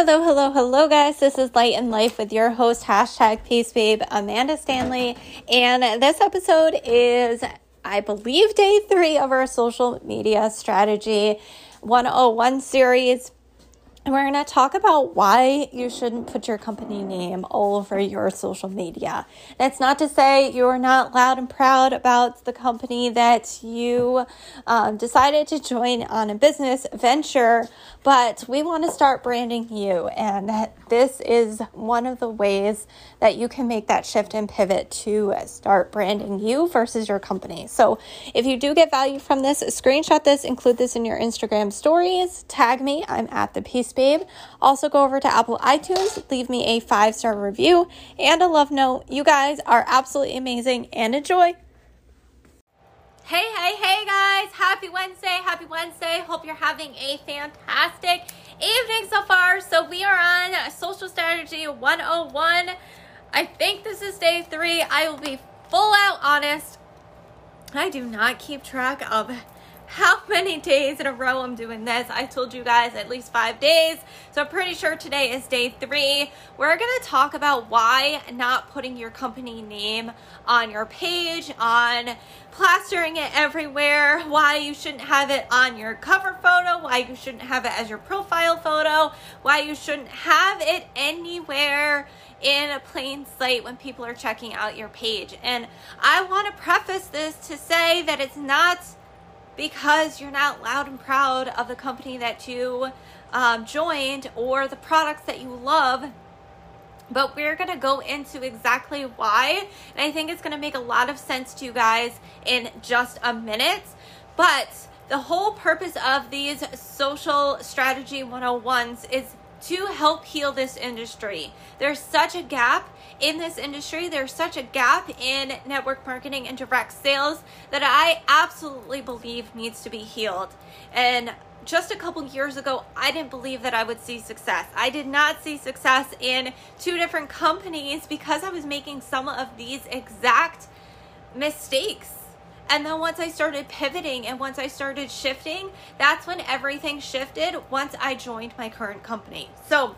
Hello, hello, hello, guys. This is Light in Life with your host, hashtag Peace Babe, Amanda Stanley. And this episode is, I believe, day three of our social media strategy 101 series. And we're going to talk about why you shouldn't put your company name all over your social media. That's not to say you're not loud and proud about the company that you um, decided to join on a business venture, but we want to start branding you. And this is one of the ways that you can make that shift and pivot to start branding you versus your company. So if you do get value from this, screenshot this, include this in your Instagram stories, tag me. I'm at the Peace Babe. Also, go over to Apple iTunes, leave me a five star review and a love note. You guys are absolutely amazing and enjoy. Hey, hey, hey guys! Happy Wednesday! Happy Wednesday! Hope you're having a fantastic evening so far. So, we are on Social Strategy 101. I think this is day three. I will be full out honest. I do not keep track of how many days in a row I'm doing this. I told you guys at least five days. So I'm pretty sure today is day three. We're going to talk about why not putting your company name on your page, on plastering it everywhere, why you shouldn't have it on your cover photo, why you shouldn't have it as your profile photo, why you shouldn't have it anywhere in a plain sight when people are checking out your page. And I want to preface this to say that it's not because you're not loud and proud of the company that you um, joined or the products that you love. But we're going to go into exactly why. And I think it's going to make a lot of sense to you guys in just a minute. But the whole purpose of these social strategy 101s is to help heal this industry. There's such a gap in this industry. There's such a gap in network marketing and direct sales that I absolutely believe needs to be healed. And just a couple years ago, I didn't believe that I would see success. I did not see success in two different companies because I was making some of these exact mistakes. And then once I started pivoting and once I started shifting, that's when everything shifted once I joined my current company. So,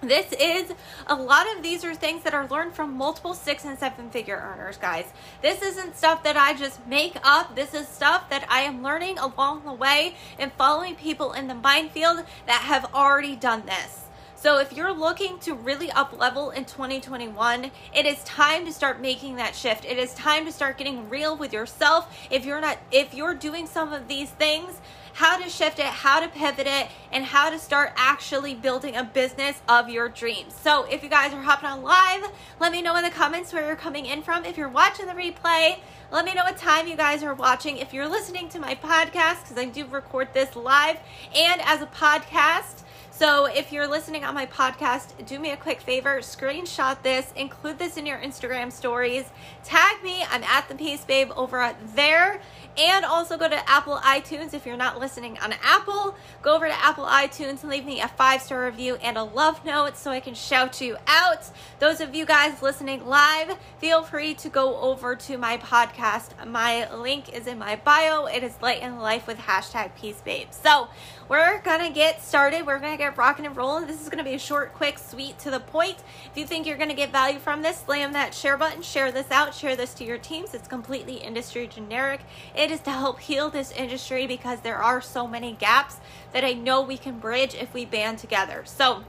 this is a lot of these are things that are learned from multiple six and seven figure earners, guys. This isn't stuff that I just make up. This is stuff that I am learning along the way and following people in the minefield that have already done this. So if you're looking to really up level in 2021, it is time to start making that shift. It is time to start getting real with yourself. If you're not if you're doing some of these things, how to shift it, how to pivot it, and how to start actually building a business of your dreams. So if you guys are hopping on live, let me know in the comments where you're coming in from. If you're watching the replay, let me know what time you guys are watching. If you're listening to my podcast, because I do record this live and as a podcast, so if you're listening on my podcast, do me a quick favor, screenshot this, include this in your Instagram stories, tag me. I'm at the Peace Babe over there. And also go to Apple iTunes if you're not listening on Apple. Go over to Apple iTunes and leave me a five star review and a love note so I can shout you out. Those of you guys listening live, feel free to go over to my podcast. My link is in my bio. It is Light in Life with hashtag Peace Babe. So we're gonna get started. We're gonna get rocking and rolling. This is gonna be a short, quick, sweet, to the point. If you think you're gonna get value from this, slam that share button, share this out, share this to your teams. It's completely industry generic. It is to help heal this industry because there are so many gaps that I know we can bridge if we band together. So,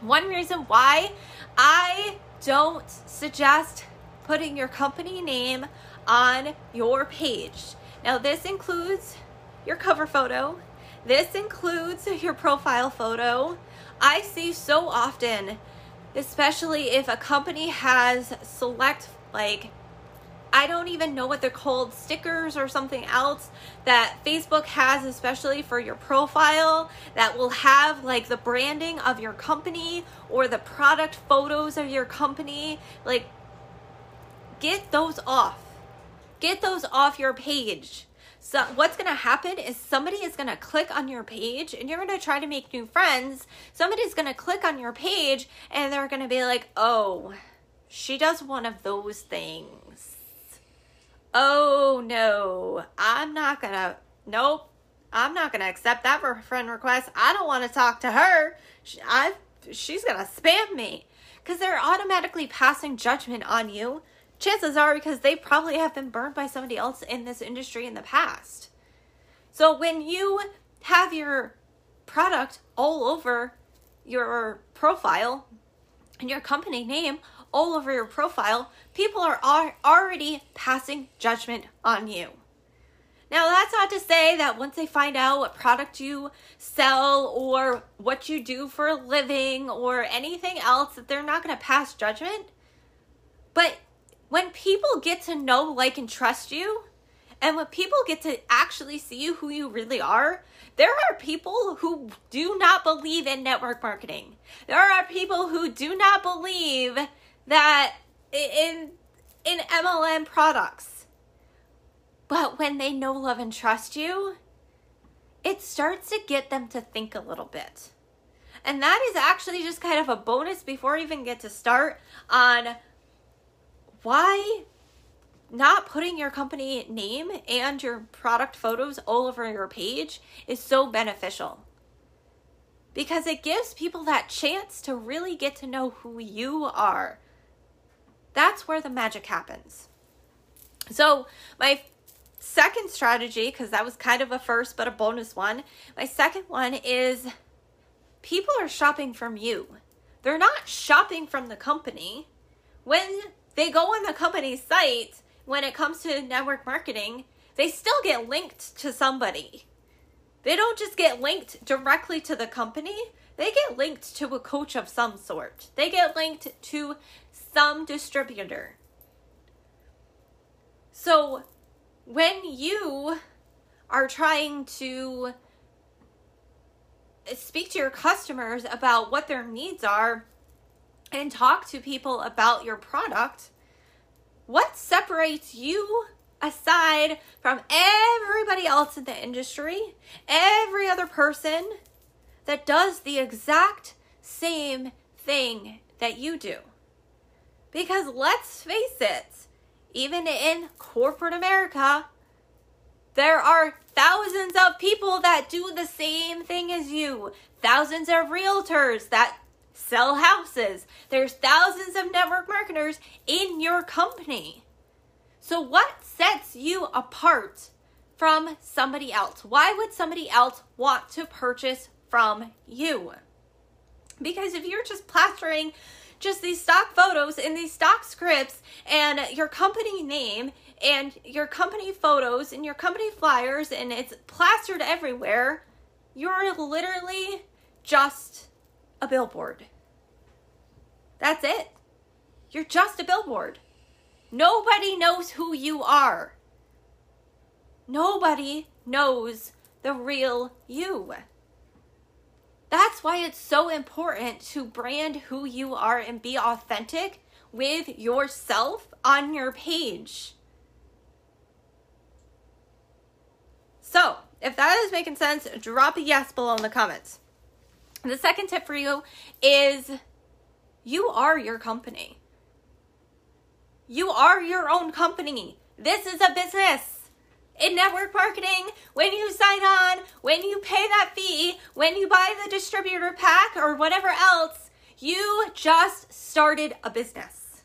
one reason why I don't suggest putting your company name on your page. Now, this includes your cover photo, this includes your profile photo. I see so often, especially if a company has select, like, I don't even know what they're called, stickers or something else that Facebook has, especially for your profile, that will have like the branding of your company or the product photos of your company. Like, get those off. Get those off your page so what's going to happen is somebody is going to click on your page and you're going to try to make new friends. Somebody's going to click on your page and they're going to be like, "Oh, she does one of those things." Oh no, I'm not going to Nope. I'm not going to accept that friend request. I don't want to talk to her. I, she's going to spam me. Because they're automatically passing judgment on you. Chances are because they probably have been burned by somebody else in this industry in the past. So when you have your product all over your profile and your company name all over your profile, people are already passing judgment on you. Now, that's not to say that once they find out what product you sell or what you do for a living or anything else, that they're not going to pass judgment. But when people get to know, like, and trust you, and when people get to actually see who you really are, there are people who do not believe in network marketing. There are people who do not believe that in in MLM products. But when they know, love, and trust you, it starts to get them to think a little bit. And that is actually just kind of a bonus before I even get to start on why not putting your company name and your product photos all over your page is so beneficial. Because it gives people that chance to really get to know who you are. That's where the magic happens. So, my second strategy, because that was kind of a first but a bonus one, my second one is people are shopping from you. They're not shopping from the company. When they go on the company's site, when it comes to network marketing, they still get linked to somebody. They don't just get linked directly to the company, they get linked to a coach of some sort. They get linked to some distributor. So when you are trying to speak to your customers about what their needs are and talk to people about your product, what separates you aside from everybody else in the industry, every other person that does the exact same thing that you do? Because let's face it, even in corporate America, there are thousands of people that do the same thing as you, thousands of realtors that sell houses. There's thousands of network marketers in your company. So, what sets you apart from somebody else? Why would somebody else want to purchase from you? Because if you're just plastering just these stock photos and these stock scripts and your company name and your company photos and your company flyers and it's plastered everywhere, you're literally just a billboard. That's it. You're just a billboard. Nobody knows who you are. Nobody knows the real you. That's why it's so important to brand who you are and be authentic with yourself on your page. So, if that is making sense, drop a yes below in the comments. The second tip for you is you are your company. You are your own company. This is a business. In network marketing, when you sign on, when you pay that fee, when you buy the distributor pack or whatever else, you just started a business.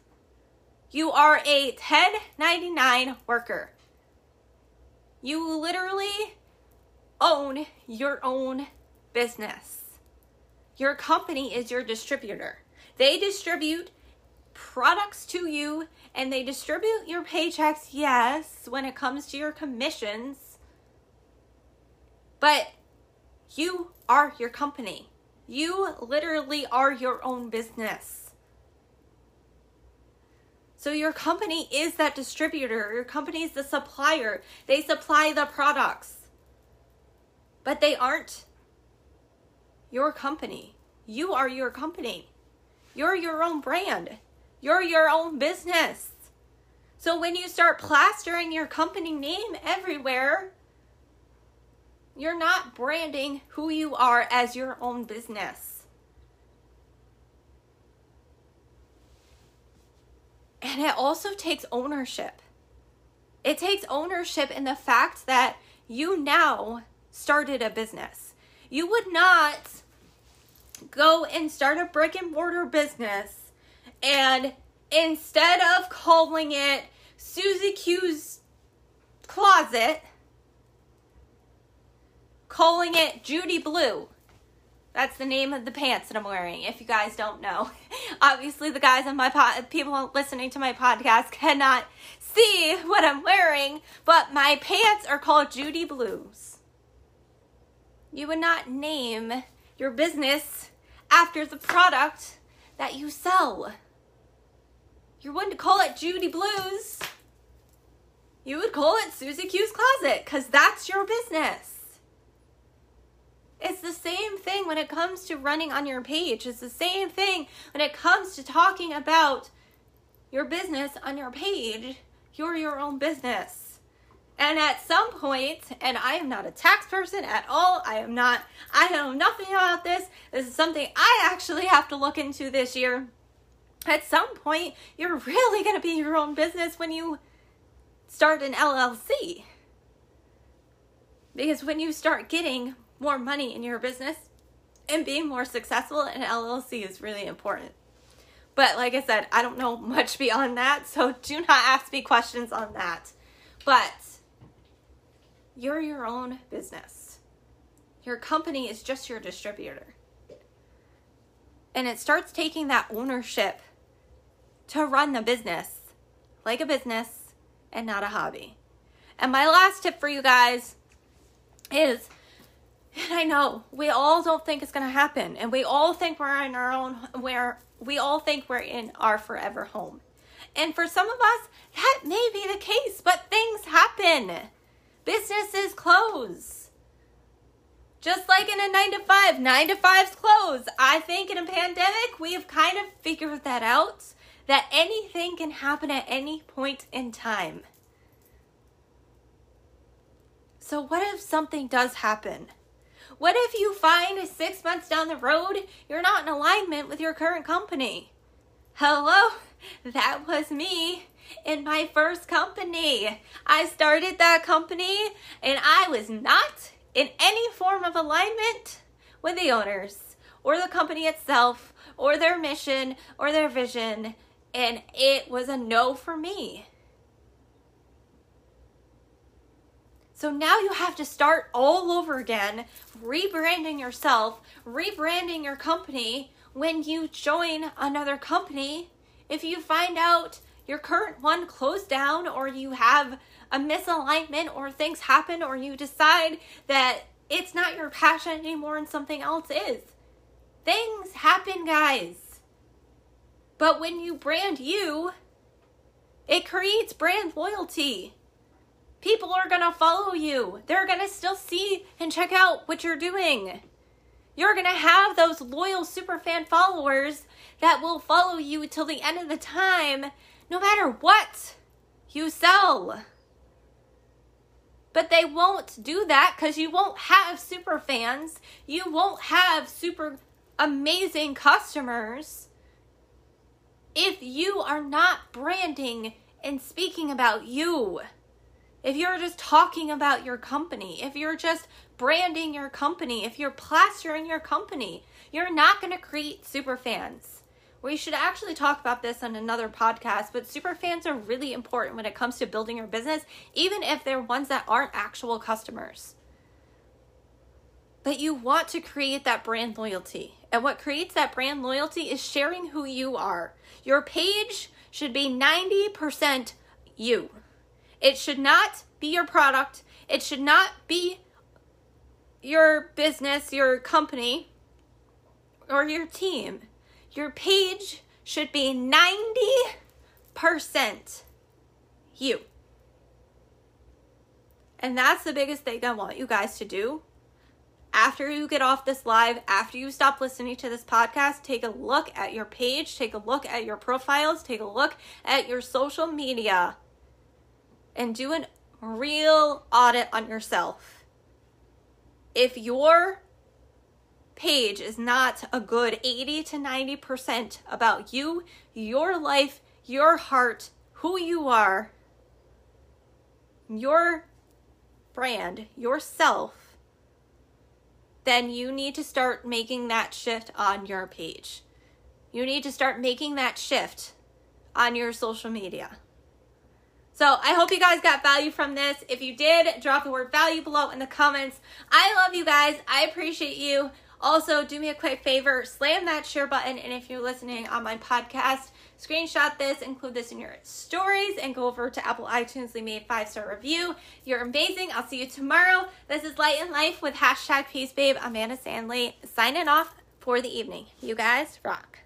You are a 1099 worker. You literally own your own business. Your company is your distributor. They distribute products to you and they distribute your paychecks, yes, when it comes to your commissions. But you are your company. You literally are your own business. So your company is that distributor, your company is the supplier. They supply the products. But they aren't your company. You are your company. You're your own brand. You're your own business. So when you start plastering your company name everywhere, you're not branding who you are as your own business. And it also takes ownership. It takes ownership in the fact that you now started a business. You would not go and start a brick and mortar business and instead of calling it Susie Q's closet, calling it Judy Blue. That's the name of the pants that I'm wearing. If you guys don't know, obviously the guys on my pod, people listening to my podcast cannot see what I'm wearing, but my pants are called Judy Blues. You would not name your business after the product that you sell. You wouldn't call it Judy Blues. You would call it Susie Q's Closet because that's your business. It's the same thing when it comes to running on your page. It's the same thing when it comes to talking about your business on your page. You're your own business. And at some point, and I am not a tax person at all, I am not, I know nothing about this. This is something I actually have to look into this year. At some point, you're really going to be your own business when you start an LLC. Because when you start getting more money in your business and being more successful, an LLC is really important. But like I said, I don't know much beyond that, so do not ask me questions on that. But you're your own business. Your company is just your distributor. And it starts taking that ownership to run the business like a business and not a hobby. And my last tip for you guys is and I know we all don't think it's going to happen, and we all think we're in our own where we all think we're in our forever home. And for some of us, that may be the case, but things happen. Businesses close. Just like in a 9 to 5, 9 to 5s close. I think in a pandemic, we have kind of figured that out that anything can happen at any point in time. So, what if something does happen? What if you find six months down the road you're not in alignment with your current company? Hello, that was me in my first company. I started that company and I was not in any form of alignment with the owners or the company itself or their mission or their vision, and it was a no for me. So now you have to start all over again, rebranding yourself, rebranding your company when you join another company. If you find out your current one closed down or you have a misalignment or things happen or you decide that it's not your passion anymore and something else is. Things happen, guys. But when you brand you, it creates brand loyalty people are going to follow you. They're going to still see and check out what you're doing. You're going to have those loyal superfan followers that will follow you till the end of the time, no matter what you sell. But they won't do that because you won't have super fans. You won't have super amazing customers if you are not branding and speaking about you if you're just talking about your company, if you're just branding your company, if you're plastering your company, you're not going to create super fans. We should actually talk about this on another podcast, but super fans are really important when it comes to building your business, even if they're ones that aren't actual customers. But you want to create that brand loyalty. And what creates that brand loyalty is sharing who you are. Your page should be 90% you. It should not be your product. It should not be your business, your company, or your team. Your page should be 90% you. And that's the biggest thing I want you guys to do. After you get off this live, after you stop listening to this podcast, take a look at your page, take a look at your profiles, take a look at your social media and do a real audit on yourself. If your page is not a good 80 to 90% about you, your life, your heart, who you are, your brand, yourself, then you need to start making that shift on your page. You need to start making that shift on your social media. So I hope you guys got value from this. If you did, drop the word value below in the comments. I love you guys. I appreciate you. Also, do me a quick favor, slam that share button. And if you're listening on my podcast, screenshot this, include this in your stories, and go over to Apple iTunes, leave me a five star review. You're amazing. I'll see you tomorrow. This is Light in Life with hashtag Peace Babe, Amanda Stanley, signing off for the evening. You guys rock.